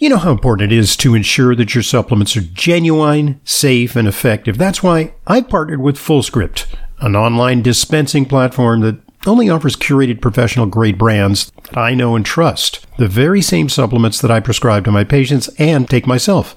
You know how important it is to ensure that your supplements are genuine, safe, and effective. That's why I partnered with FullScript, an online dispensing platform that only offers curated professional grade brands that I know and trust. The very same supplements that I prescribe to my patients and take myself.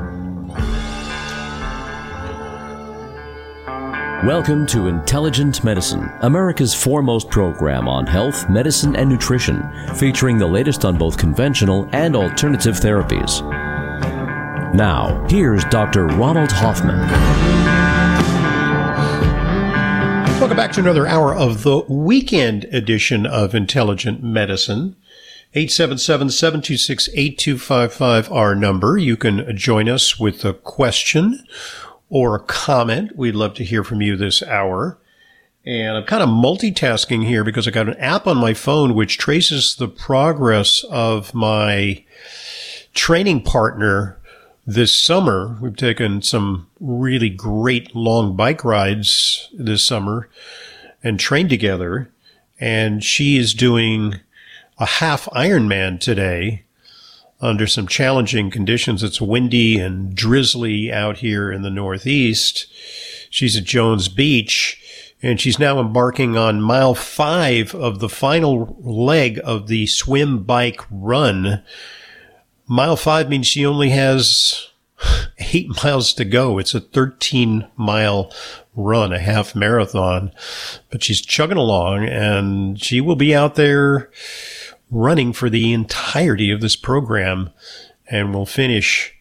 Welcome to Intelligent Medicine, America's foremost program on health, medicine, and nutrition, featuring the latest on both conventional and alternative therapies. Now, here's Dr. Ronald Hoffman. Welcome back to another hour of the weekend edition of Intelligent Medicine. 877-726-8255 our number. You can join us with a question or a comment. We'd love to hear from you this hour. And I'm kind of multitasking here because I got an app on my phone which traces the progress of my training partner this summer. We've taken some really great long bike rides this summer and trained together. And she is doing a half Ironman today under some challenging conditions. It's windy and drizzly out here in the Northeast. She's at Jones Beach and she's now embarking on mile five of the final leg of the swim bike run. Mile five means she only has eight miles to go. It's a 13 mile run, a half marathon, but she's chugging along and she will be out there running for the entirety of this program and will finish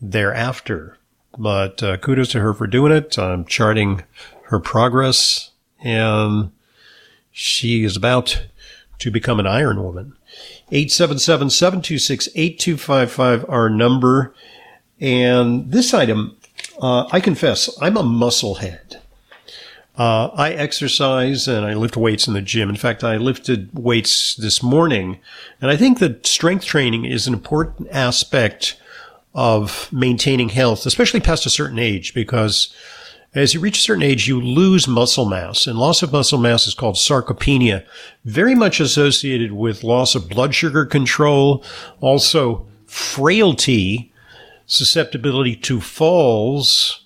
thereafter. But uh, kudos to her for doing it. I'm charting her progress and she is about to become an Iron Woman. 877-726-8255, our number. And this item, uh, I confess, I'm a musclehead. Uh, I exercise and I lift weights in the gym. In fact, I lifted weights this morning. And I think that strength training is an important aspect of maintaining health, especially past a certain age, because as you reach a certain age, you lose muscle mass. And loss of muscle mass is called sarcopenia, very much associated with loss of blood sugar control, also frailty, susceptibility to falls.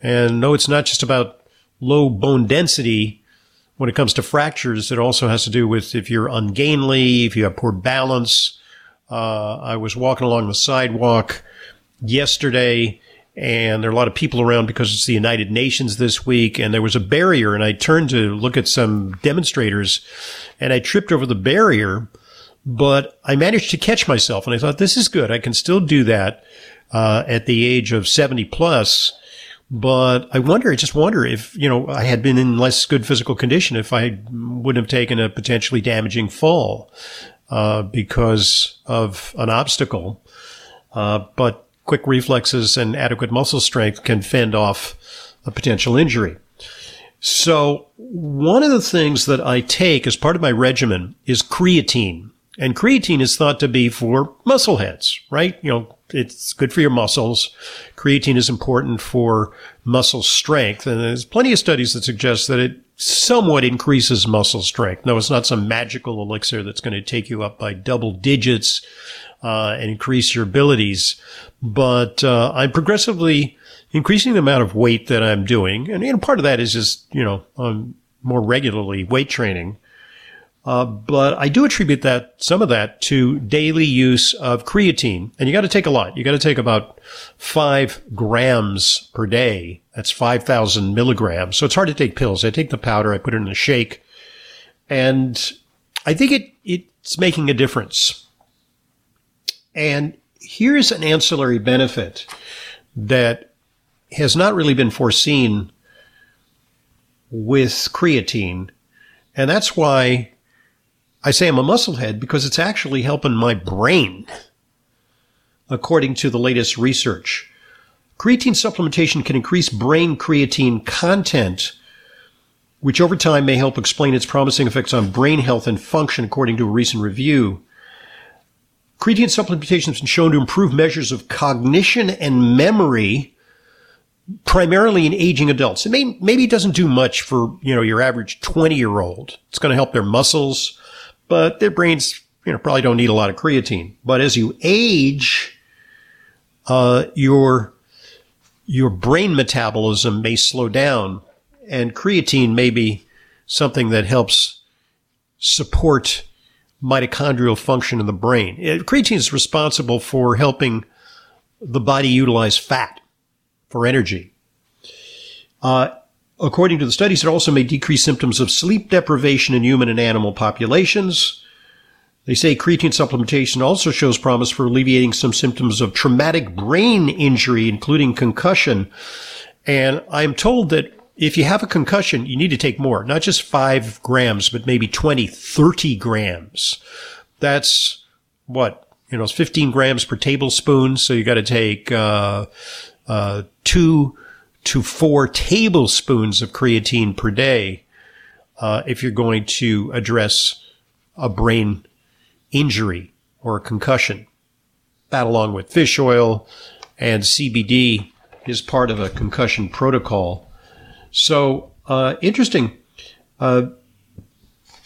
And no, it's not just about low bone density when it comes to fractures. It also has to do with if you're ungainly, if you have poor balance. Uh, I was walking along the sidewalk yesterday and there are a lot of people around because it's the United Nations this week and there was a barrier and I turned to look at some demonstrators and I tripped over the barrier, but I managed to catch myself and I thought this is good. I can still do that, uh, at the age of 70 plus but I wonder, I just wonder if, you know, I had been in less good physical condition, if I wouldn't have taken a potentially damaging fall, uh, because of an obstacle. Uh, but quick reflexes and adequate muscle strength can fend off a potential injury. So one of the things that I take as part of my regimen is creatine. And creatine is thought to be for muscle heads, right? You know, it's good for your muscles. Creatine is important for muscle strength. And there's plenty of studies that suggest that it somewhat increases muscle strength. No, it's not some magical elixir that's going to take you up by double digits, uh, and increase your abilities. But, uh, I'm progressively increasing the amount of weight that I'm doing. And, you know, part of that is just, you know, I'm more regularly weight training. Uh, but I do attribute that some of that to daily use of creatine, and you got to take a lot. You got to take about five grams per day. That's five thousand milligrams. So it's hard to take pills. I take the powder. I put it in a shake, and I think it it's making a difference. And here's an ancillary benefit that has not really been foreseen with creatine. And that's why I say I'm a musclehead because it's actually helping my brain, according to the latest research. Creatine supplementation can increase brain creatine content, which over time may help explain its promising effects on brain health and function, according to a recent review. Creatine supplementation has been shown to improve measures of cognition and memory, primarily in aging adults. It may, maybe it doesn't do much for, you know, your average 20 year old. It's going to help their muscles, but their brains, you know, probably don't need a lot of creatine. But as you age, uh, your, your brain metabolism may slow down and creatine may be something that helps support mitochondrial function in the brain. Creatine is responsible for helping the body utilize fat for energy. Uh, according to the studies, it also may decrease symptoms of sleep deprivation in human and animal populations. They say creatine supplementation also shows promise for alleviating some symptoms of traumatic brain injury, including concussion. And I'm told that if you have a concussion, you need to take more, not just five grams, but maybe 20, 30 grams. That's what, you know, it's 15 grams per tablespoon. So you got to take, uh, uh, two to four tablespoons of creatine per day, uh, if you're going to address a brain injury or a concussion. That along with fish oil and CBD is part of a concussion protocol. So uh, interesting. Uh,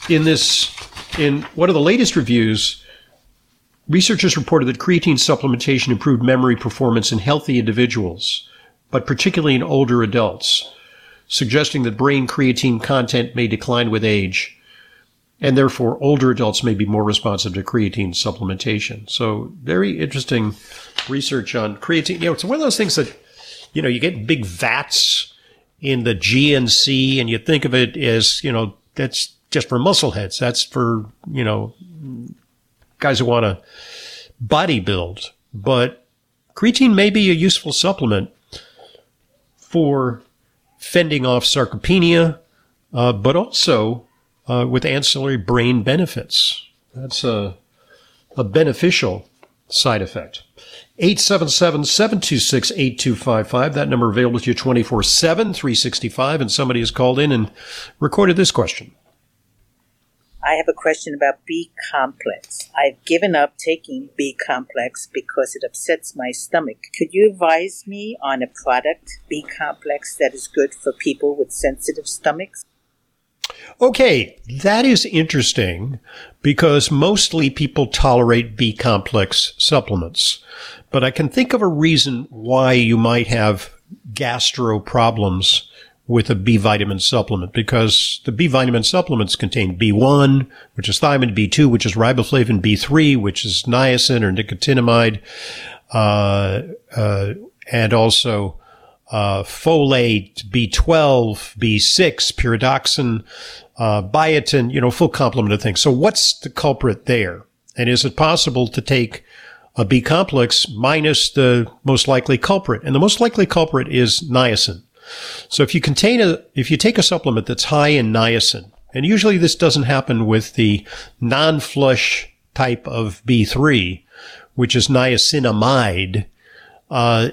in this, in one of the latest reviews, researchers reported that creatine supplementation improved memory performance in healthy individuals, but particularly in older adults, suggesting that brain creatine content may decline with age, and therefore older adults may be more responsive to creatine supplementation. So very interesting research on creatine. You know, it's one of those things that, you know, you get big vats in the GNC and you think of it as, you know, that's just for muscleheads. That's for, you know, guys who want to body build. But creatine may be a useful supplement for fending off sarcopenia, uh, but also uh, with ancillary brain benefits. That's a, a beneficial side effect. 877-726-8255. That number available to you 24-7, 365. And somebody has called in and recorded this question. I have a question about B complex. I've given up taking B complex because it upsets my stomach. Could you advise me on a product, B complex, that is good for people with sensitive stomachs? Okay, that is interesting because mostly people tolerate B complex supplements. But I can think of a reason why you might have gastro problems with a B vitamin supplement because the B vitamin supplements contain B1, which is thiamine, B2, which is riboflavin, B3, which is niacin or nicotinamide, uh, uh, and also uh, folate, B12, B6, pyridoxine, uh, biotin, you know, full complement of things. So what's the culprit there? And is it possible to take a B complex minus the most likely culprit. And the most likely culprit is niacin. So if you contain a, if you take a supplement that's high in niacin, and usually this doesn't happen with the non-flush type of B3, which is niacinamide, uh,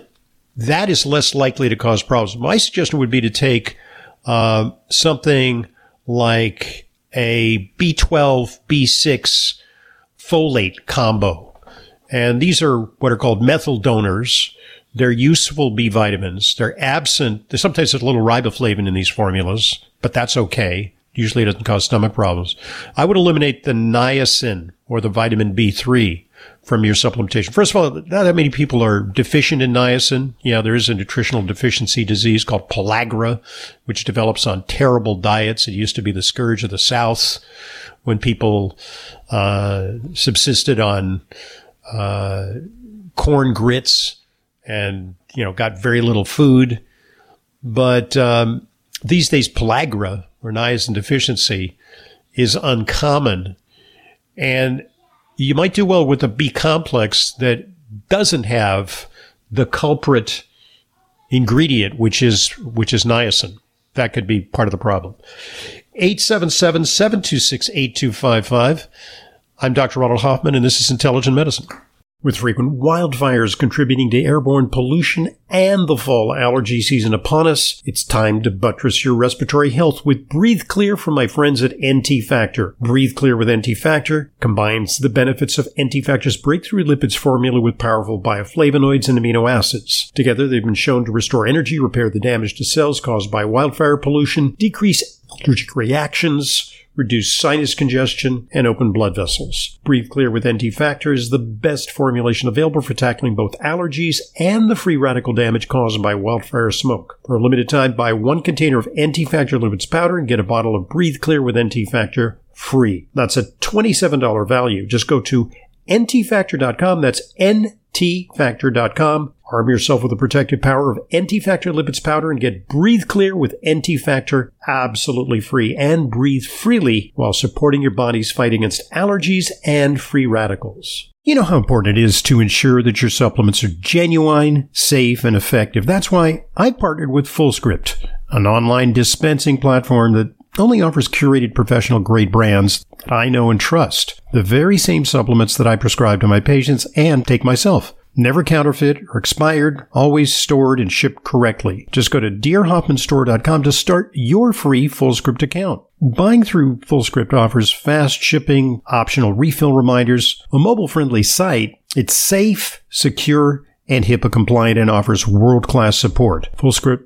that is less likely to cause problems. My suggestion would be to take uh, something like a B12, B6 folate combo and these are what are called methyl donors. They're useful B vitamins. They're absent. There's sometimes there's a little riboflavin in these formulas, but that's okay. Usually it doesn't cause stomach problems. I would eliminate the niacin or the vitamin B3 from your supplementation. First of all, not that many people are deficient in niacin. Yeah, there is a nutritional deficiency disease called pellagra, which develops on terrible diets. It used to be the scourge of the South when people uh, subsisted on uh, corn grits and, you know, got very little food. But um, these days, pellagra or niacin deficiency is uncommon. And you might do well with a B complex that doesn't have the culprit ingredient, which is which is niacin. That could be part of the problem. 877-726-8255. I'm Dr. Ronald Hoffman, and this is Intelligent Medicine. With frequent wildfires contributing to airborne pollution and the fall allergy season upon us, it's time to buttress your respiratory health with Breathe Clear from my friends at NT Factor. Breathe Clear with NT Factor combines the benefits of NT Factor's breakthrough lipids formula with powerful bioflavonoids and amino acids. Together, they've been shown to restore energy, repair the damage to cells caused by wildfire pollution, decrease allergic reactions, reduce sinus congestion, and open blood vessels. Breathe Clear with NT Factor is the best formulation available for tackling both allergies and the free radical damage caused by wildfire smoke. For a limited time, buy one container of NT Factor lipids powder and get a bottle of Breathe Clear with NT Factor free. That's a $27 value. Just go to ntfactor.com. That's ntfactor.com. Arm yourself with the protective power of NT Factor Lipids Powder and get Breathe Clear with NT Factor absolutely free and breathe freely while supporting your body's fight against allergies and free radicals. You know how important it is to ensure that your supplements are genuine, safe, and effective. That's why I partnered with FullScript, an online dispensing platform that only offers curated professional grade brands that I know and trust. The very same supplements that I prescribe to my patients and take myself. Never counterfeit or expired, always stored and shipped correctly. Just go to drhoffmanstore.com to start your free FullScript account. Buying through FullScript offers fast shipping, optional refill reminders, a mobile-friendly site. It's safe, secure, and HIPAA compliant and offers world-class support. FullScript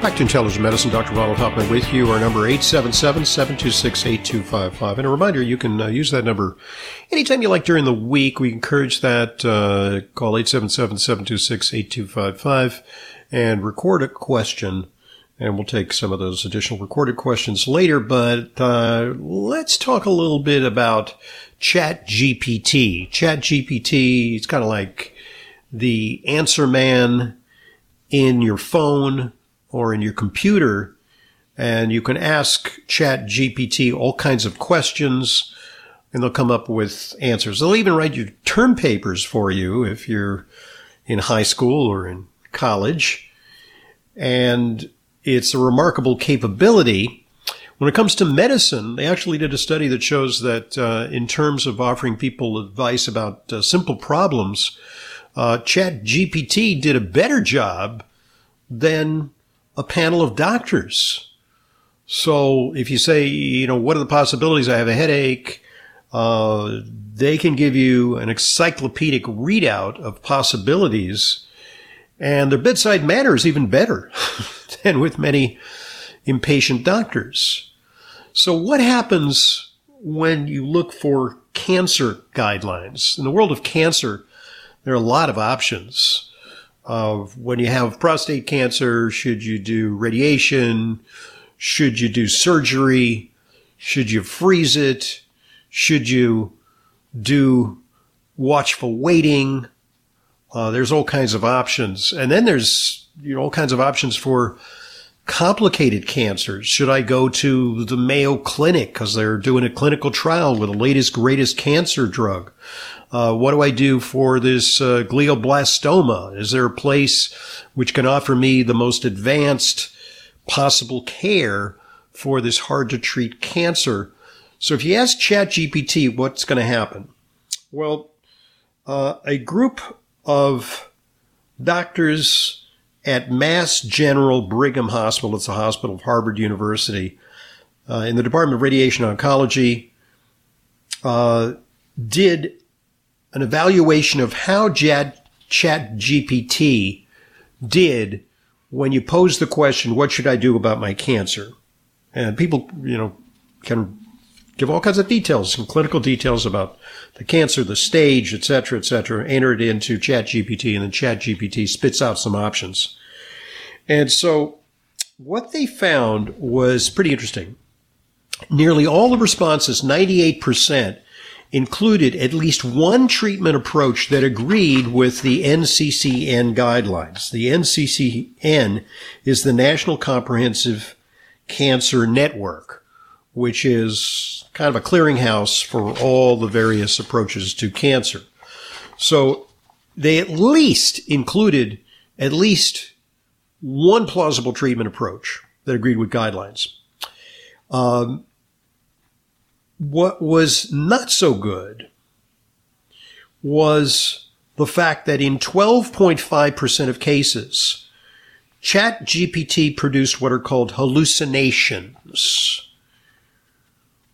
Back to Intelligent Medicine, Dr. Ronald Hoffman with you. Our number 877-726-8255. And a reminder, you can uh, use that number anytime you like during the week. We encourage that. Uh, call 877-726-8255 and record a question. And we'll take some of those additional recorded questions later. But uh, let's talk a little bit about Chat GPT. Chat GPT is kind of like the answer man in your phone or in your computer and you can ask chat gpt all kinds of questions and they'll come up with answers. They'll even write your term papers for you if you're in high school or in college. And it's a remarkable capability. When it comes to medicine, they actually did a study that shows that uh, in terms of offering people advice about uh, simple problems, uh, Chat GPT did a better job than a panel of doctors. So if you say, you know, what are the possibilities? I have a headache. Uh, they can give you an encyclopedic readout of possibilities, and their bedside manner is even better than with many impatient doctors. So what happens when you look for cancer guidelines? In the world of cancer, there are a lot of options of when you have prostate cancer, should you do radiation? Should you do surgery? Should you freeze it? Should you do watchful waiting? Uh, there's all kinds of options. And then there's you know, all kinds of options for complicated cancers. Should I go to the Mayo Clinic because they're doing a clinical trial with the latest, greatest cancer drug? Uh, what do I do for this uh, glioblastoma? Is there a place which can offer me the most advanced possible care for this hard to treat cancer? So if you ask ChatGPT what's going to happen, well, uh, a group of doctors at Mass General Brigham Hospital, it's a hospital of Harvard University, uh, in the Department of Radiation Oncology, uh, did an evaluation of how Chat GPT did when you pose the question, what should I do about my cancer? And people, you know, can give all kinds of details, some clinical details about the cancer, the stage, et cetera, et cetera, enter it into Chat GPT and then Chat GPT spits out some options. And so what they found was pretty interesting. nearly all the responses, 98%, included at least one treatment approach that agreed with the NCCN guidelines. The NCCN is the National Comprehensive Cancer Network, which is kind of a clearinghouse for all the various approaches to cancer. So they at least included at least one plausible treatment approach that agreed with guidelines. Um, what was not so good was the fact that in 12.5% of cases, ChatGPT produced what are called hallucinations,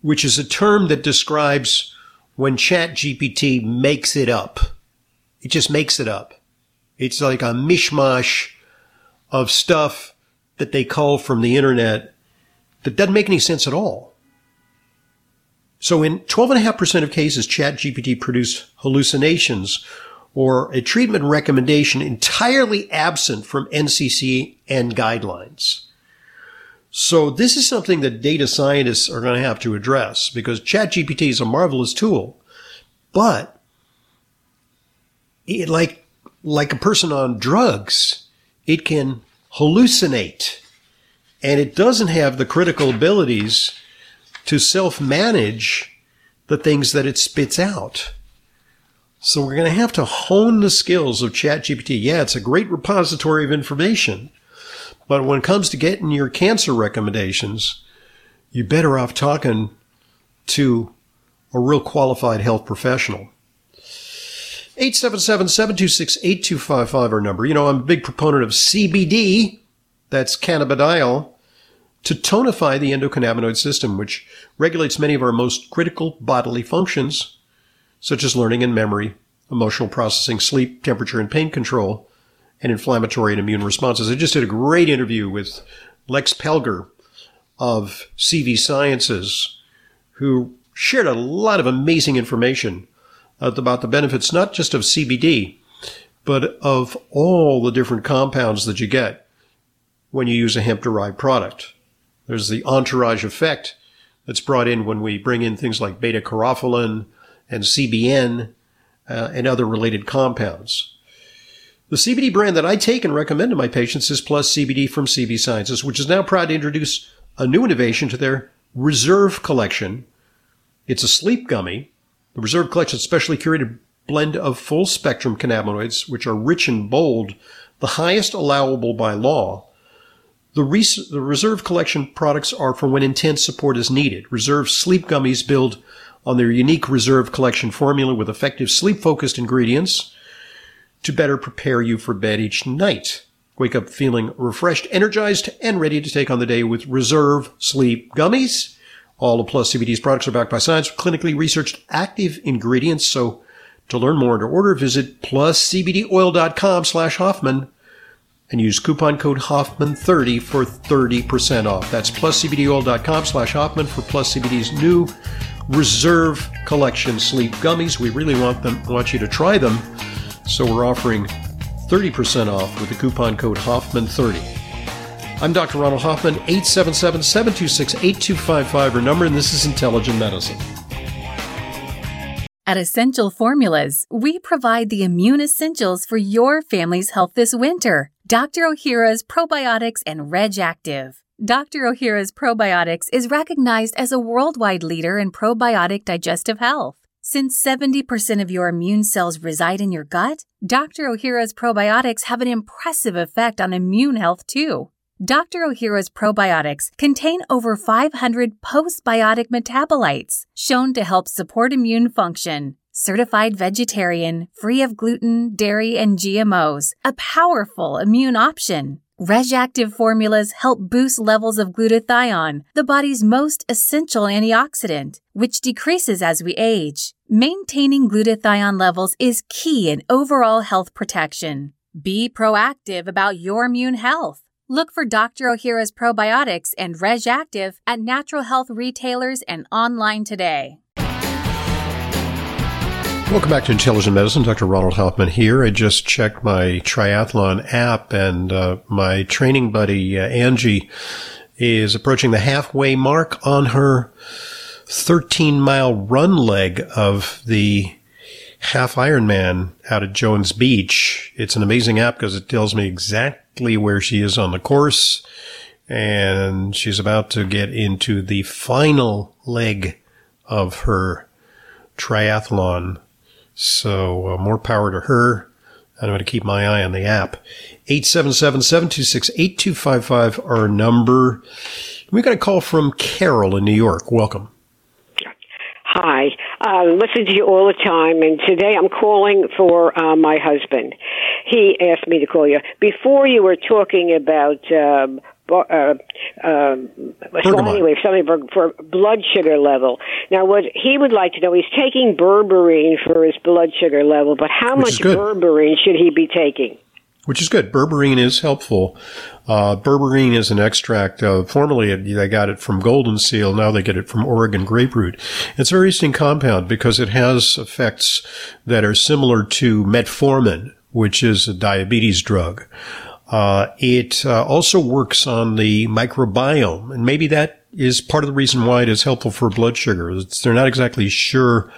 which is a term that describes when ChatGPT makes it up. It just makes it up. It's like a mishmash of stuff that they call from the internet that doesn't make any sense at all. So in 12.5% of cases, ChatGPT produced hallucinations or a treatment recommendation entirely absent from NCCN guidelines. So this is something that data scientists are going to have to address because ChatGPT is a marvelous tool, but it, like, like a person on drugs, it can hallucinate and it doesn't have the critical abilities to self manage the things that it spits out. So we're going to have to hone the skills of ChatGPT. Yeah, it's a great repository of information, but when it comes to getting your cancer recommendations, you're better off talking to a real qualified health professional. 877-726-8255 our number. You know, I'm a big proponent of CBD. That's cannabidiol to tonify the endocannabinoid system, which regulates many of our most critical bodily functions, such as learning and memory, emotional processing, sleep, temperature and pain control, and inflammatory and immune responses. I just did a great interview with Lex Pelger of CV Sciences, who shared a lot of amazing information about the benefits not just of CBD, but of all the different compounds that you get when you use a hemp derived product. There's the entourage effect that's brought in when we bring in things like beta caryophyllene and CBN uh, and other related compounds. The CBD brand that I take and recommend to my patients is Plus CBD from CV Sciences, which is now proud to introduce a new innovation to their Reserve collection. It's a sleep gummy. The Reserve collection is a specially curated blend of full spectrum cannabinoids, which are rich and bold, the highest allowable by law, the, res- the reserve collection products are for when intense support is needed. Reserve sleep gummies build on their unique reserve collection formula with effective sleep focused ingredients to better prepare you for bed each night. Wake up feeling refreshed, energized, and ready to take on the day with Reserve Sleep Gummies. All of Plus CBD's products are backed by science, clinically researched active ingredients. So to learn more and to order, visit pluscbdoil.com slash Hoffman and use coupon code Hoffman30 for 30% off. That's pluscbdoil.com slash Hoffman for Plus CBD's new Reserve Collection Sleep Gummies. We really want them want you to try them, so we're offering 30% off with the coupon code Hoffman30. I'm Dr. Ronald Hoffman, 877-726-8255 our number, and this is Intelligent Medicine. At Essential Formulas, we provide the immune essentials for your family's health this winter. Dr. O'Hara's Probiotics and Reg Active. Dr. O'Hara's Probiotics is recognized as a worldwide leader in probiotic digestive health. Since 70% of your immune cells reside in your gut, Dr. O'Hara's probiotics have an impressive effect on immune health too. Dr. O'Hara's probiotics contain over 500 postbiotic metabolites shown to help support immune function certified vegetarian, free of gluten, dairy, and GMOs, a powerful immune option. RegActive formulas help boost levels of glutathione, the body's most essential antioxidant, which decreases as we age. Maintaining glutathione levels is key in overall health protection. Be proactive about your immune health. Look for Dr. O'Hara's probiotics and RegActive at natural health retailers and online today. Welcome back to Intelligent Medicine. Dr. Ronald Hoffman here. I just checked my triathlon app and uh, my training buddy uh, Angie is approaching the halfway mark on her 13 mile run leg of the half Ironman out at Jones Beach. It's an amazing app because it tells me exactly where she is on the course and she's about to get into the final leg of her triathlon. So uh, more power to her. I'm going to keep my eye on the app. 877-726-8255, our number. We got a call from Carol in New York. Welcome. Hi. Uh, listen to you all the time, and today I'm calling for uh, my husband. He asked me to call you. Before you were talking about um, uh, um, so anyway, something for, for blood sugar level. Now, what he would like to know, he's taking berberine for his blood sugar level, but how Which much berberine should he be taking? Which is good. Berberine is helpful. Uh, berberine is an extract. Uh, formerly, they got it from golden seal. Now they get it from Oregon grape root. It's a very interesting compound because it has effects that are similar to metformin, which is a diabetes drug. Uh, it uh, also works on the microbiome, and maybe that is part of the reason why it is helpful for blood sugar. It's, they're not exactly sure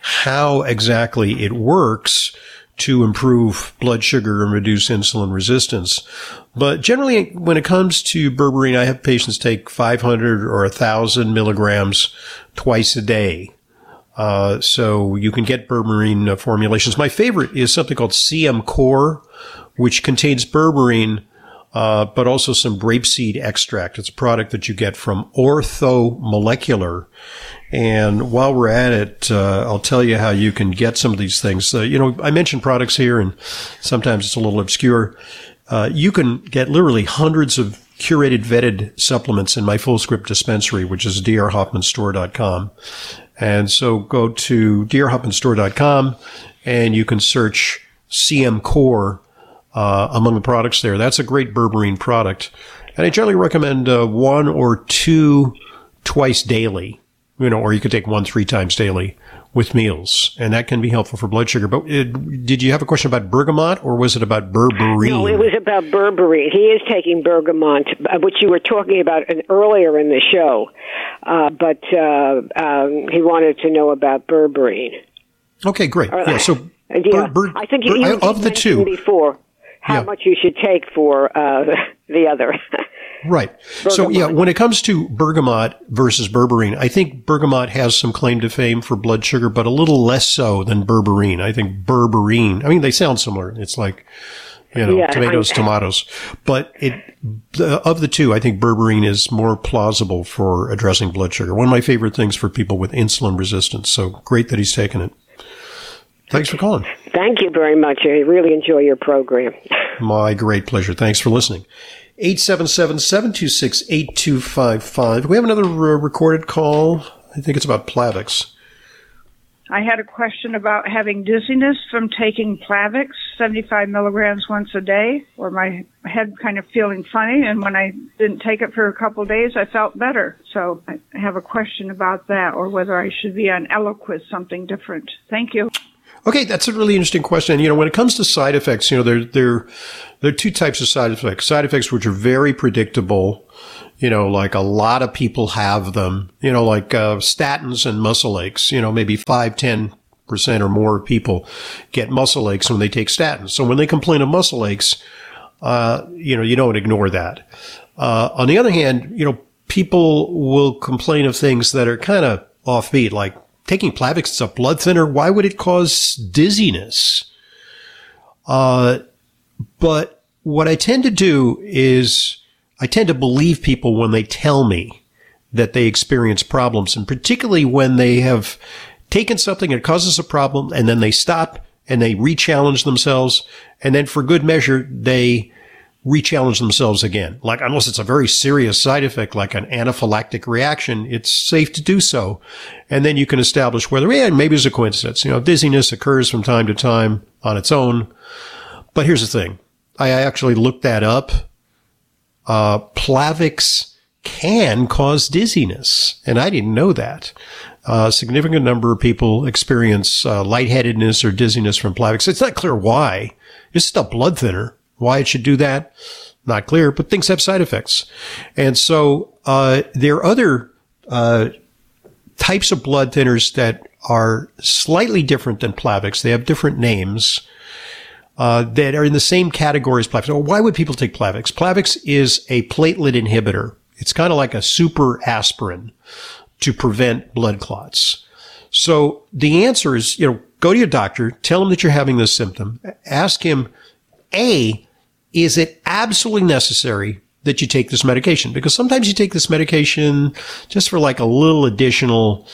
how exactly it works to improve blood sugar and reduce insulin resistance. But generally, when it comes to berberine, I have patients take 500 or 1,000 milligrams twice a day. Uh, so you can get berberine uh, formulations. My favorite is something called CM Core, which contains berberine, uh, but also some grapeseed extract. It's a product that you get from Ortho Molecular. And while we're at it, uh, I'll tell you how you can get some of these things. Uh, you know, I mentioned products here, and sometimes it's a little obscure. Uh, you can get literally hundreds of curated vetted supplements in my FullScript dispensary, which is drhoffmanstore.com. And so go to drhoffmanstore.com and you can search CM Core uh, among the products there. That's a great berberine product. And I generally recommend uh, one or two twice daily, you know, or you could take one three times daily with meals, and that can be helpful for blood sugar. But it, uh, did you have a question about bergamot, or was it about berberine? No, it was about berberine. He is taking bergamot, uh, which you were talking about earlier in the show, uh, but uh, um, he wanted to know about berberine. Okay, great. Yeah, so yeah, ber, ber, I think you, you of the two before how yeah. much you should take for uh, the other. Right. So yeah, when it comes to bergamot versus berberine, I think bergamot has some claim to fame for blood sugar, but a little less so than berberine. I think berberine. I mean, they sound similar. It's like you know, yeah, tomatoes, I, tomatoes. But it, the, of the two, I think berberine is more plausible for addressing blood sugar. One of my favorite things for people with insulin resistance. So great that he's taken it. Thanks for calling. Thank you very much. I really enjoy your program. My great pleasure. Thanks for listening. 877-726-8255. We have another uh, recorded call. I think it's about Plavix. I had a question about having dizziness from taking Plavix, 75 milligrams once a day, or my head kind of feeling funny. And when I didn't take it for a couple days, I felt better. So I have a question about that, or whether I should be on Eliquis, something different. Thank you. Okay, that's a really interesting question. You know, when it comes to side effects, you know, there there there are two types of side effects. Side effects which are very predictable. You know, like a lot of people have them. You know, like uh, statins and muscle aches. You know, maybe five, ten percent or more of people get muscle aches when they take statins. So when they complain of muscle aches, uh, you know, you don't ignore that. Uh, on the other hand, you know, people will complain of things that are kind of offbeat, like taking Plavix is a blood thinner. Why would it cause dizziness? Uh, but what I tend to do is I tend to believe people when they tell me that they experience problems, and particularly when they have taken something that causes a problem and then they stop and they re-challenge themselves, and then for good measure they re-challenge themselves again. Like, unless it's a very serious side effect, like an anaphylactic reaction, it's safe to do so. And then you can establish whether, yeah, maybe it's a coincidence. You know, dizziness occurs from time to time on its own. But here's the thing. I actually looked that up. Uh, Plavix can cause dizziness. And I didn't know that. Uh, a significant number of people experience uh, lightheadedness or dizziness from Plavix. It's not clear why. It's just a blood thinner. Why it should do that, not clear, but things have side effects. And so, uh, there are other, uh, types of blood thinners that are slightly different than Plavix. They have different names. Uh, that are in the same category as Plavix. Well, why would people take Plavix? Plavix is a platelet inhibitor. It's kind of like a super aspirin to prevent blood clots. So the answer is, you know, go to your doctor, tell him that you're having this symptom, ask him, A, is it absolutely necessary that you take this medication? Because sometimes you take this medication just for like a little additional,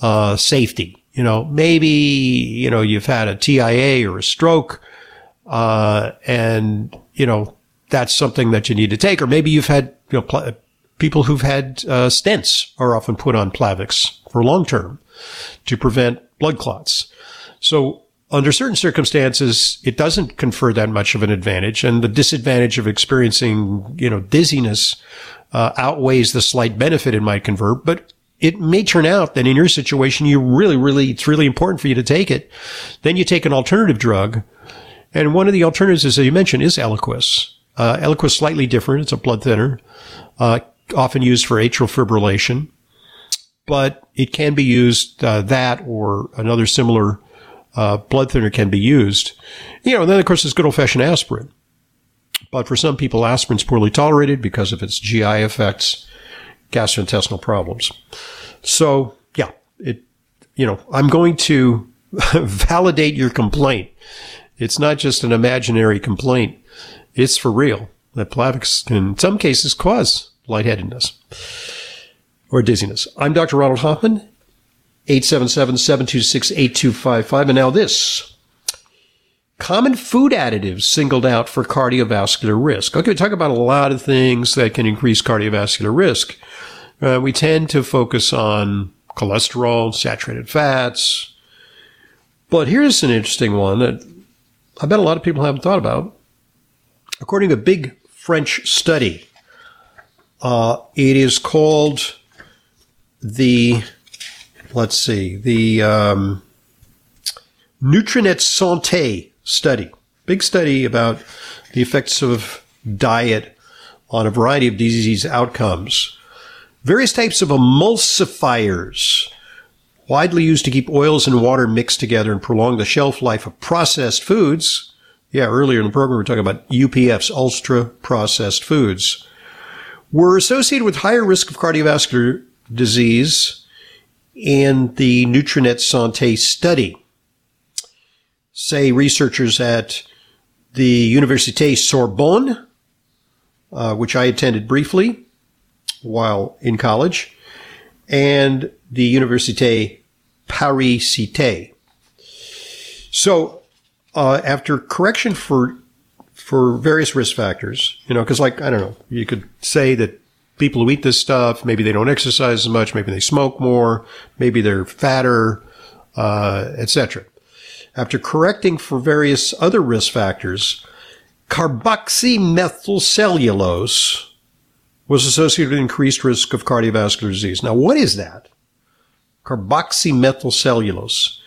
uh, safety. You know, maybe, you know, you've had a TIA or a stroke, uh, and, you know, that's something that you need to take. Or maybe you've had, you know, pl- people who've had, uh, stents are often put on Plavix for long term to prevent blood clots. So under certain circumstances, it doesn't confer that much of an advantage, and the disadvantage of experiencing, you know, dizziness uh, outweighs the slight benefit it might confer. But it may turn out that in your situation, you really, really, it's really important for you to take it. Then you take an alternative drug, and one of the alternatives, as you mentioned, is Eliquis. Uh, Eliquis slightly different; it's a blood thinner, uh, often used for atrial fibrillation but it can be used uh, that or another similar uh, blood thinner can be used. You know, and then of course there's good old fashioned aspirin. But for some people, aspirin's poorly tolerated because of its GI effects, gastrointestinal problems. So yeah, it, you know, I'm going to validate your complaint. It's not just an imaginary complaint. It's for real. That Plavix can, in some cases, cause lightheadedness or dizziness. I'm Dr. Ronald Hoffman, 877-726-8255. And now this. Common food additives singled out for cardiovascular risk. Okay, we talk about a lot of things that can increase cardiovascular risk. Uh, we tend to focus on cholesterol, saturated fats. But here's an interesting one that I bet a lot of people haven't thought about. According to a big French study, uh, it is called the let's see the um, Nutrinet Santé study, big study about the effects of diet on a variety of disease outcomes. Various types of emulsifiers, widely used to keep oils and water mixed together and prolong the shelf life of processed foods. Yeah, earlier in the program we were talking about UPFs, ultra processed foods, were associated with higher risk of cardiovascular disease in the Nutrinet Santé study. Say researchers at the Université Sorbonne, uh, which I attended briefly while in college, and the Université Paris Cité. So, uh, after correction for for various risk factors, you know, because like I don't know, you could say that people who eat this stuff, maybe they don't exercise as much, maybe they smoke more, maybe they're fatter, uh, etc. After correcting for various other risk factors, carboxymethylcellulose was associated with increased risk of cardiovascular disease. Now, what is that? Carboxymethylcellulose.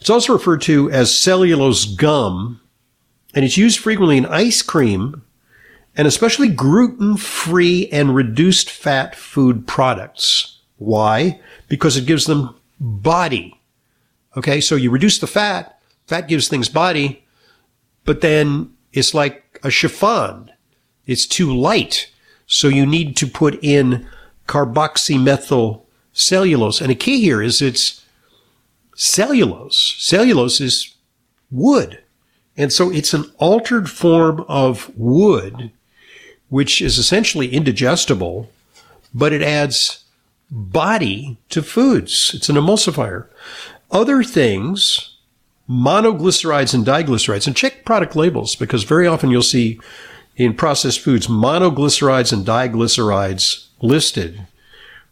It's also referred to as cellulose gum, and it's used frequently in ice cream and especially gluten free and reduced fat food products. Why? Because it gives them body. Okay. So you reduce the fat, fat gives things body, but then it's like a chiffon. It's too light. So you need to put in carboxymethyl cellulose. And a key here is it's cellulose. Cellulose is wood. And so it's an altered form of wood which is essentially indigestible, but it adds body to foods. It's an emulsifier. Other things, monoglycerides and diglycerides, and check product labels because very often you'll see in processed foods monoglycerides and diglycerides listed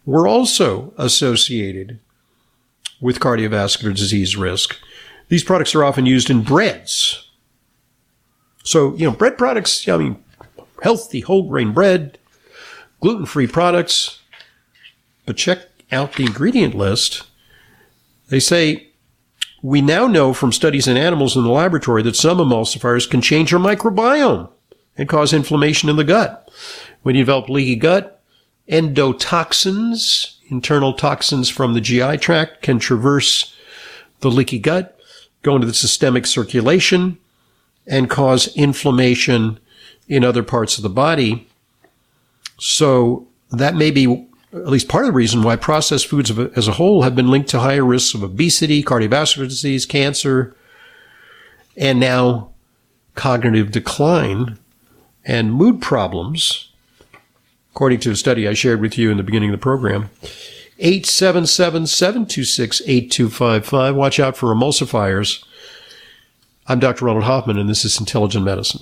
were also associated with cardiovascular disease risk. These products are often used in breads. So, you know, bread products, I mean, healthy whole grain bread, gluten free products. But check out the ingredient list. They say, we now know from studies in animals in the laboratory that some emulsifiers can change your microbiome and cause inflammation in the gut. When you develop leaky gut, endotoxins, internal toxins from the GI tract, can traverse the leaky gut, go into the systemic circulation, and cause inflammation in other parts of the body. So that may be at least part of the reason why processed foods as a whole have been linked to higher risks of obesity, cardiovascular disease, cancer, and now cognitive decline and mood problems, according to a study I shared with you in the beginning of the program. 877-726-8255. Watch out for emulsifiers. I'm Dr. Ronald Hoffman, and this is Intelligent Medicine.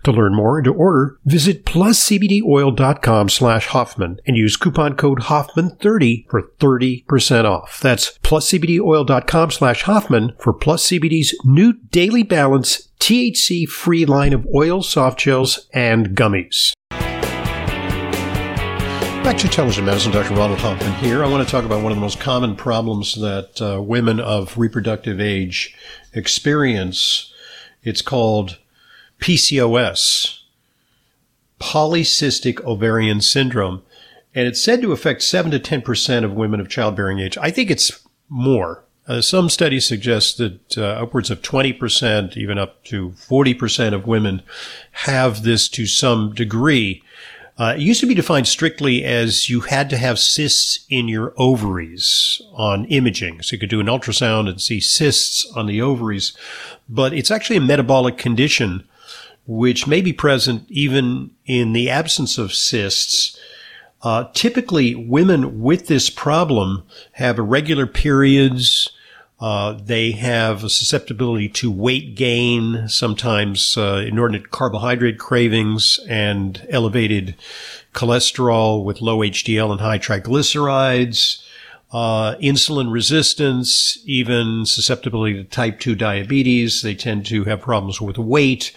To learn more and to order, visit pluscbdoil.com slash Hoffman and use coupon code Hoffman30 for 30% off. That's pluscbdoil.com slash Hoffman for Plus CBD's new Daily Balance THC free line of oils, soft gels, and gummies. Back to Intelligent Medicine, Dr. Ronald Hoffman here. I want to talk about one of the most common problems that uh, women of reproductive age experience. It's called PCOS, polycystic ovarian syndrome, and it's said to affect 7 to 10% of women of childbearing age. I think it's more. Uh, some studies suggest that uh, upwards of 20%, even up to 40% of women have this to some degree. Uh, it used to be defined strictly as you had to have cysts in your ovaries on imaging. So you could do an ultrasound and see cysts on the ovaries. But it's actually a metabolic condition which may be present even in the absence of cysts. Uh, typically, women with this problem have irregular periods, uh, they have a susceptibility to weight gain, sometimes uh, inordinate carbohydrate cravings, and elevated cholesterol with low HDL and high triglycerides, uh, insulin resistance, even susceptibility to type 2 diabetes. They tend to have problems with weight,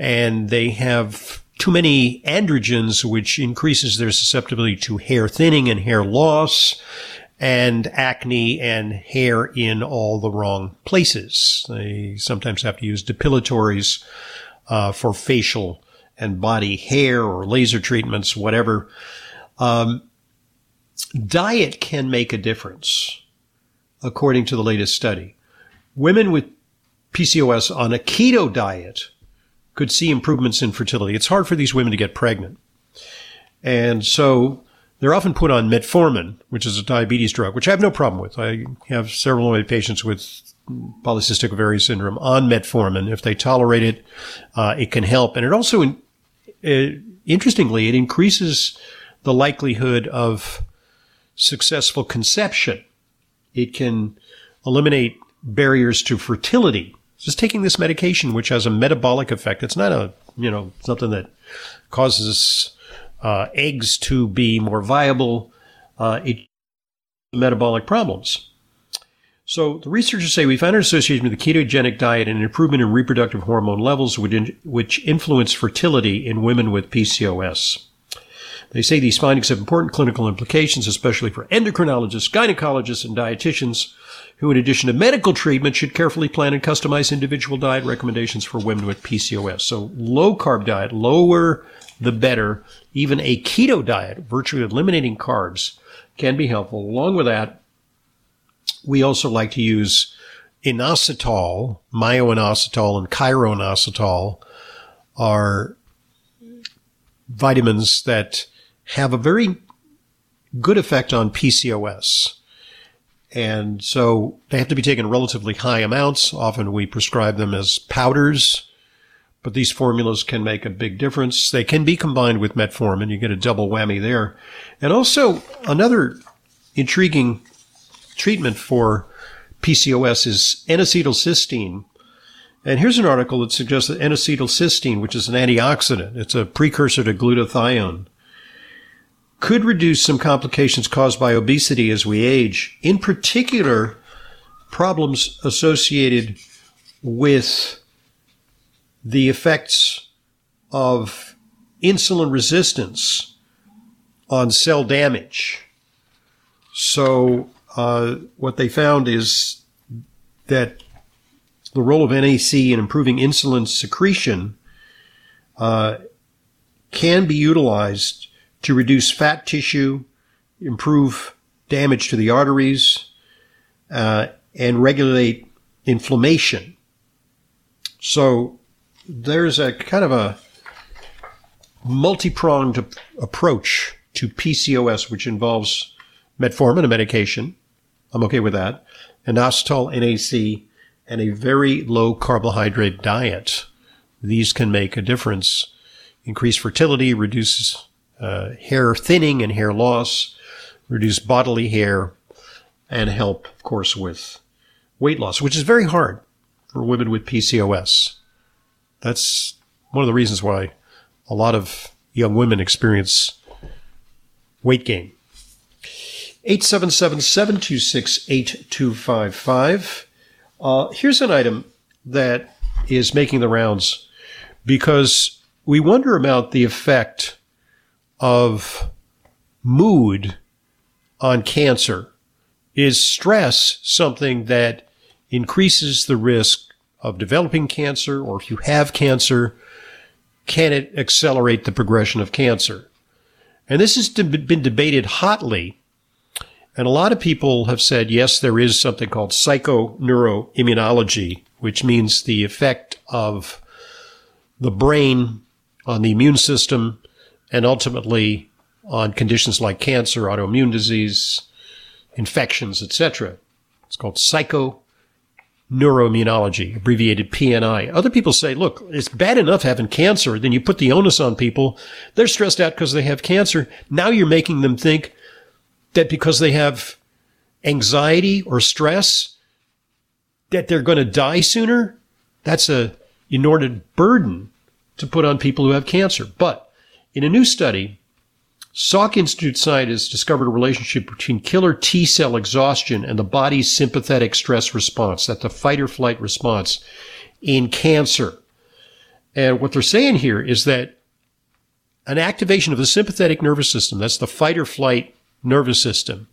and they have too many androgens, which increases their susceptibility to hair thinning and hair loss and acne and hair in all the wrong places. They sometimes have to use depilatories uh, for facial and body hair or laser treatments, whatever. Um, diet can make a difference, according to the latest study. Women with PCOS on a keto diet could see improvements in fertility. It's hard for these women to get pregnant. And so they're often put on metformin, which is a diabetes drug, which I have no problem with. I have several of my patients with polycystic ovarian syndrome on metformin. If they tolerate it, uh, it can help. And it also, uh, interestingly, it increases the likelihood of successful conception. It can eliminate barriers to fertility. Just taking this medication, which has a metabolic effect, it's not a, you know, something that causes uh, eggs to be more viable, uh, it, metabolic problems. So the researchers say we found an association with the ketogenic diet and an improvement in reproductive hormone levels, which which influence fertility in women with PCOS. They say these findings have important clinical implications, especially for endocrinologists, gynecologists, and dietitians, who, in addition to medical treatment, should carefully plan and customize individual diet recommendations for women with PCOS. So low carb diet, lower the better. Even a keto diet, virtually eliminating carbs, can be helpful. Along with that, we also like to use inositol, myo-inositol, and chiroinositol are vitamins that have a very good effect on PCOS. And so they have to be taken relatively high amounts. Often we prescribe them as powders, but these formulas can make a big difference. They can be combined with metformin. You get a double whammy there. And also another intriguing treatment for PCOS is N-acetylcysteine. And here's an article that suggests that N-acetylcysteine, which is an antioxidant, it's a precursor to glutathione, could reduce some complications caused by obesity as we age, in particular, problems associated with the effects of insulin resistance on cell damage. So uh, what they found is that the role of NAC in improving insulin secretion uh, can be utilized to reduce fat tissue, improve damage to the arteries, uh, and regulate inflammation. So there's a kind of a multi-pronged approach to PCOS, which involves metformin, a medication, I'm okay with that. Inositol, NAC, and a very low carbohydrate diet. These can make a difference. Increase fertility, reduces uh, hair thinning and hair loss, reduce bodily hair, and help, of course, with weight loss, which is very hard for women with PCOS. That's one of the reasons why a lot of young women experience weight gain. 877-726-8255. Uh, here's an item that is making the rounds because we wonder about the effect of mood on cancer. Is stress something that increases the risk of developing cancer, or if you have cancer, can it accelerate the progression of cancer? And this has been debated hotly and a lot of people have said, yes, there is something called psychoneuroimmunology, which means the effect of the brain on the immune system and ultimately on conditions like cancer, autoimmune disease, infections, etc. It's called psychoneuroimmunology, abbreviated PNI. Other people say, look, it's bad enough having cancer. Then you put the onus on people. They're stressed out because they have cancer. Now you're making them think that because they have anxiety or stress, that they're going to die sooner. That's a inordinate burden to put on people who have cancer. But in a new study, Salk Institute scientists discovered a relationship between killer T cell exhaustion and the body's sympathetic stress response, that the fight or flight response in cancer. And what they're saying here is that an activation of the sympathetic nervous system, that's the fight or flight nervous system,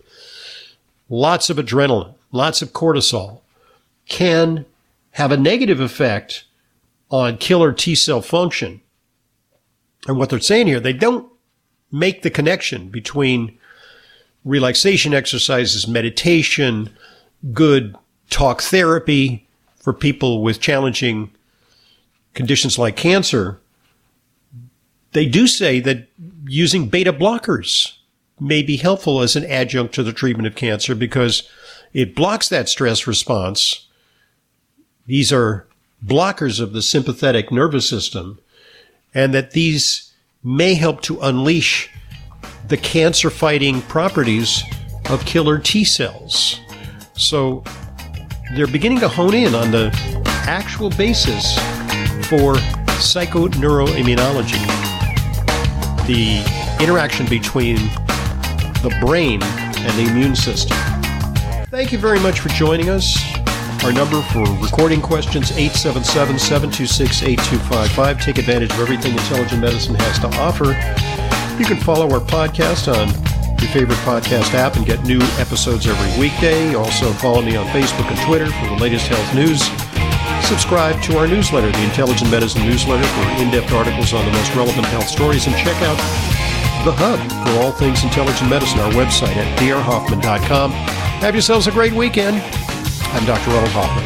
lots of adrenaline, lots of cortisol, can have a negative effect on killer T cell function. And what they're saying here, they don't make the connection between relaxation exercises, meditation, good talk therapy for people with challenging conditions like cancer. They do say that using beta blockers may be helpful as an adjunct to the treatment of cancer because it blocks that stress response. These are blockers of the sympathetic nervous system, and that these may help to unleash the cancer fighting properties of killer T cells. So they're beginning to hone in on the actual basis for psychoneuroimmunology. The interaction between the brain and the immune system. Thank you very much for joining us. Our number for recording questions 877-726-8255. Take advantage of everything intelligent medicine has to offer. You can follow our podcast on your favorite podcast app and get new episodes every weekday. Also follow me on Facebook and Twitter for the latest health news. Subscribe to our newsletter, the Intelligent Medicine Newsletter, for in-depth articles on the most relevant health stories, and check out the Hub for all things intelligent medicine, our website at drhoffman.com. Have yourselves a great weekend. I'm Dr. Ronald Hoffman.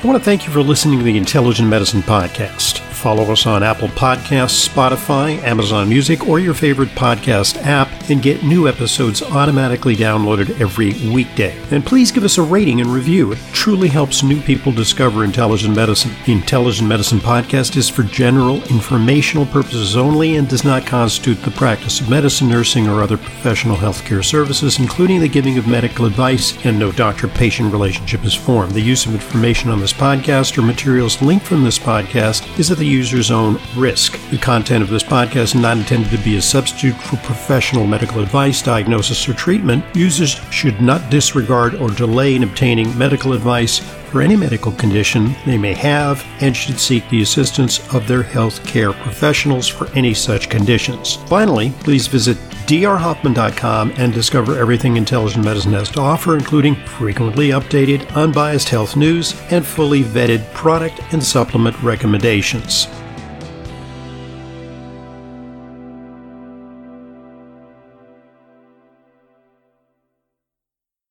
I want to thank you for listening to the Intelligent Medicine Podcast. Follow us on Apple Podcasts, Spotify, Amazon Music, or your favorite podcast app and get new episodes automatically downloaded every weekday. And please give us a rating and review. It truly helps new people discover intelligent medicine. The Intelligent Medicine Podcast is for general informational purposes only and does not constitute the practice of medicine, nursing, or other professional healthcare services, including the giving of medical advice, and no doctor patient relationship is formed. The use of information on this podcast or materials linked from this podcast is at the user's own risk. The content of this podcast is not intended to be a substitute for professional medical advice, diagnosis, or treatment. Users should not disregard or delay in obtaining medical advice for any medical condition they may have and should seek the assistance of their health care professionals for any such conditions. Finally, please visit drhoffman.com and discover everything intelligent medicine has to offer, including frequently updated, unbiased health news and fully vetted product and supplement recommendations.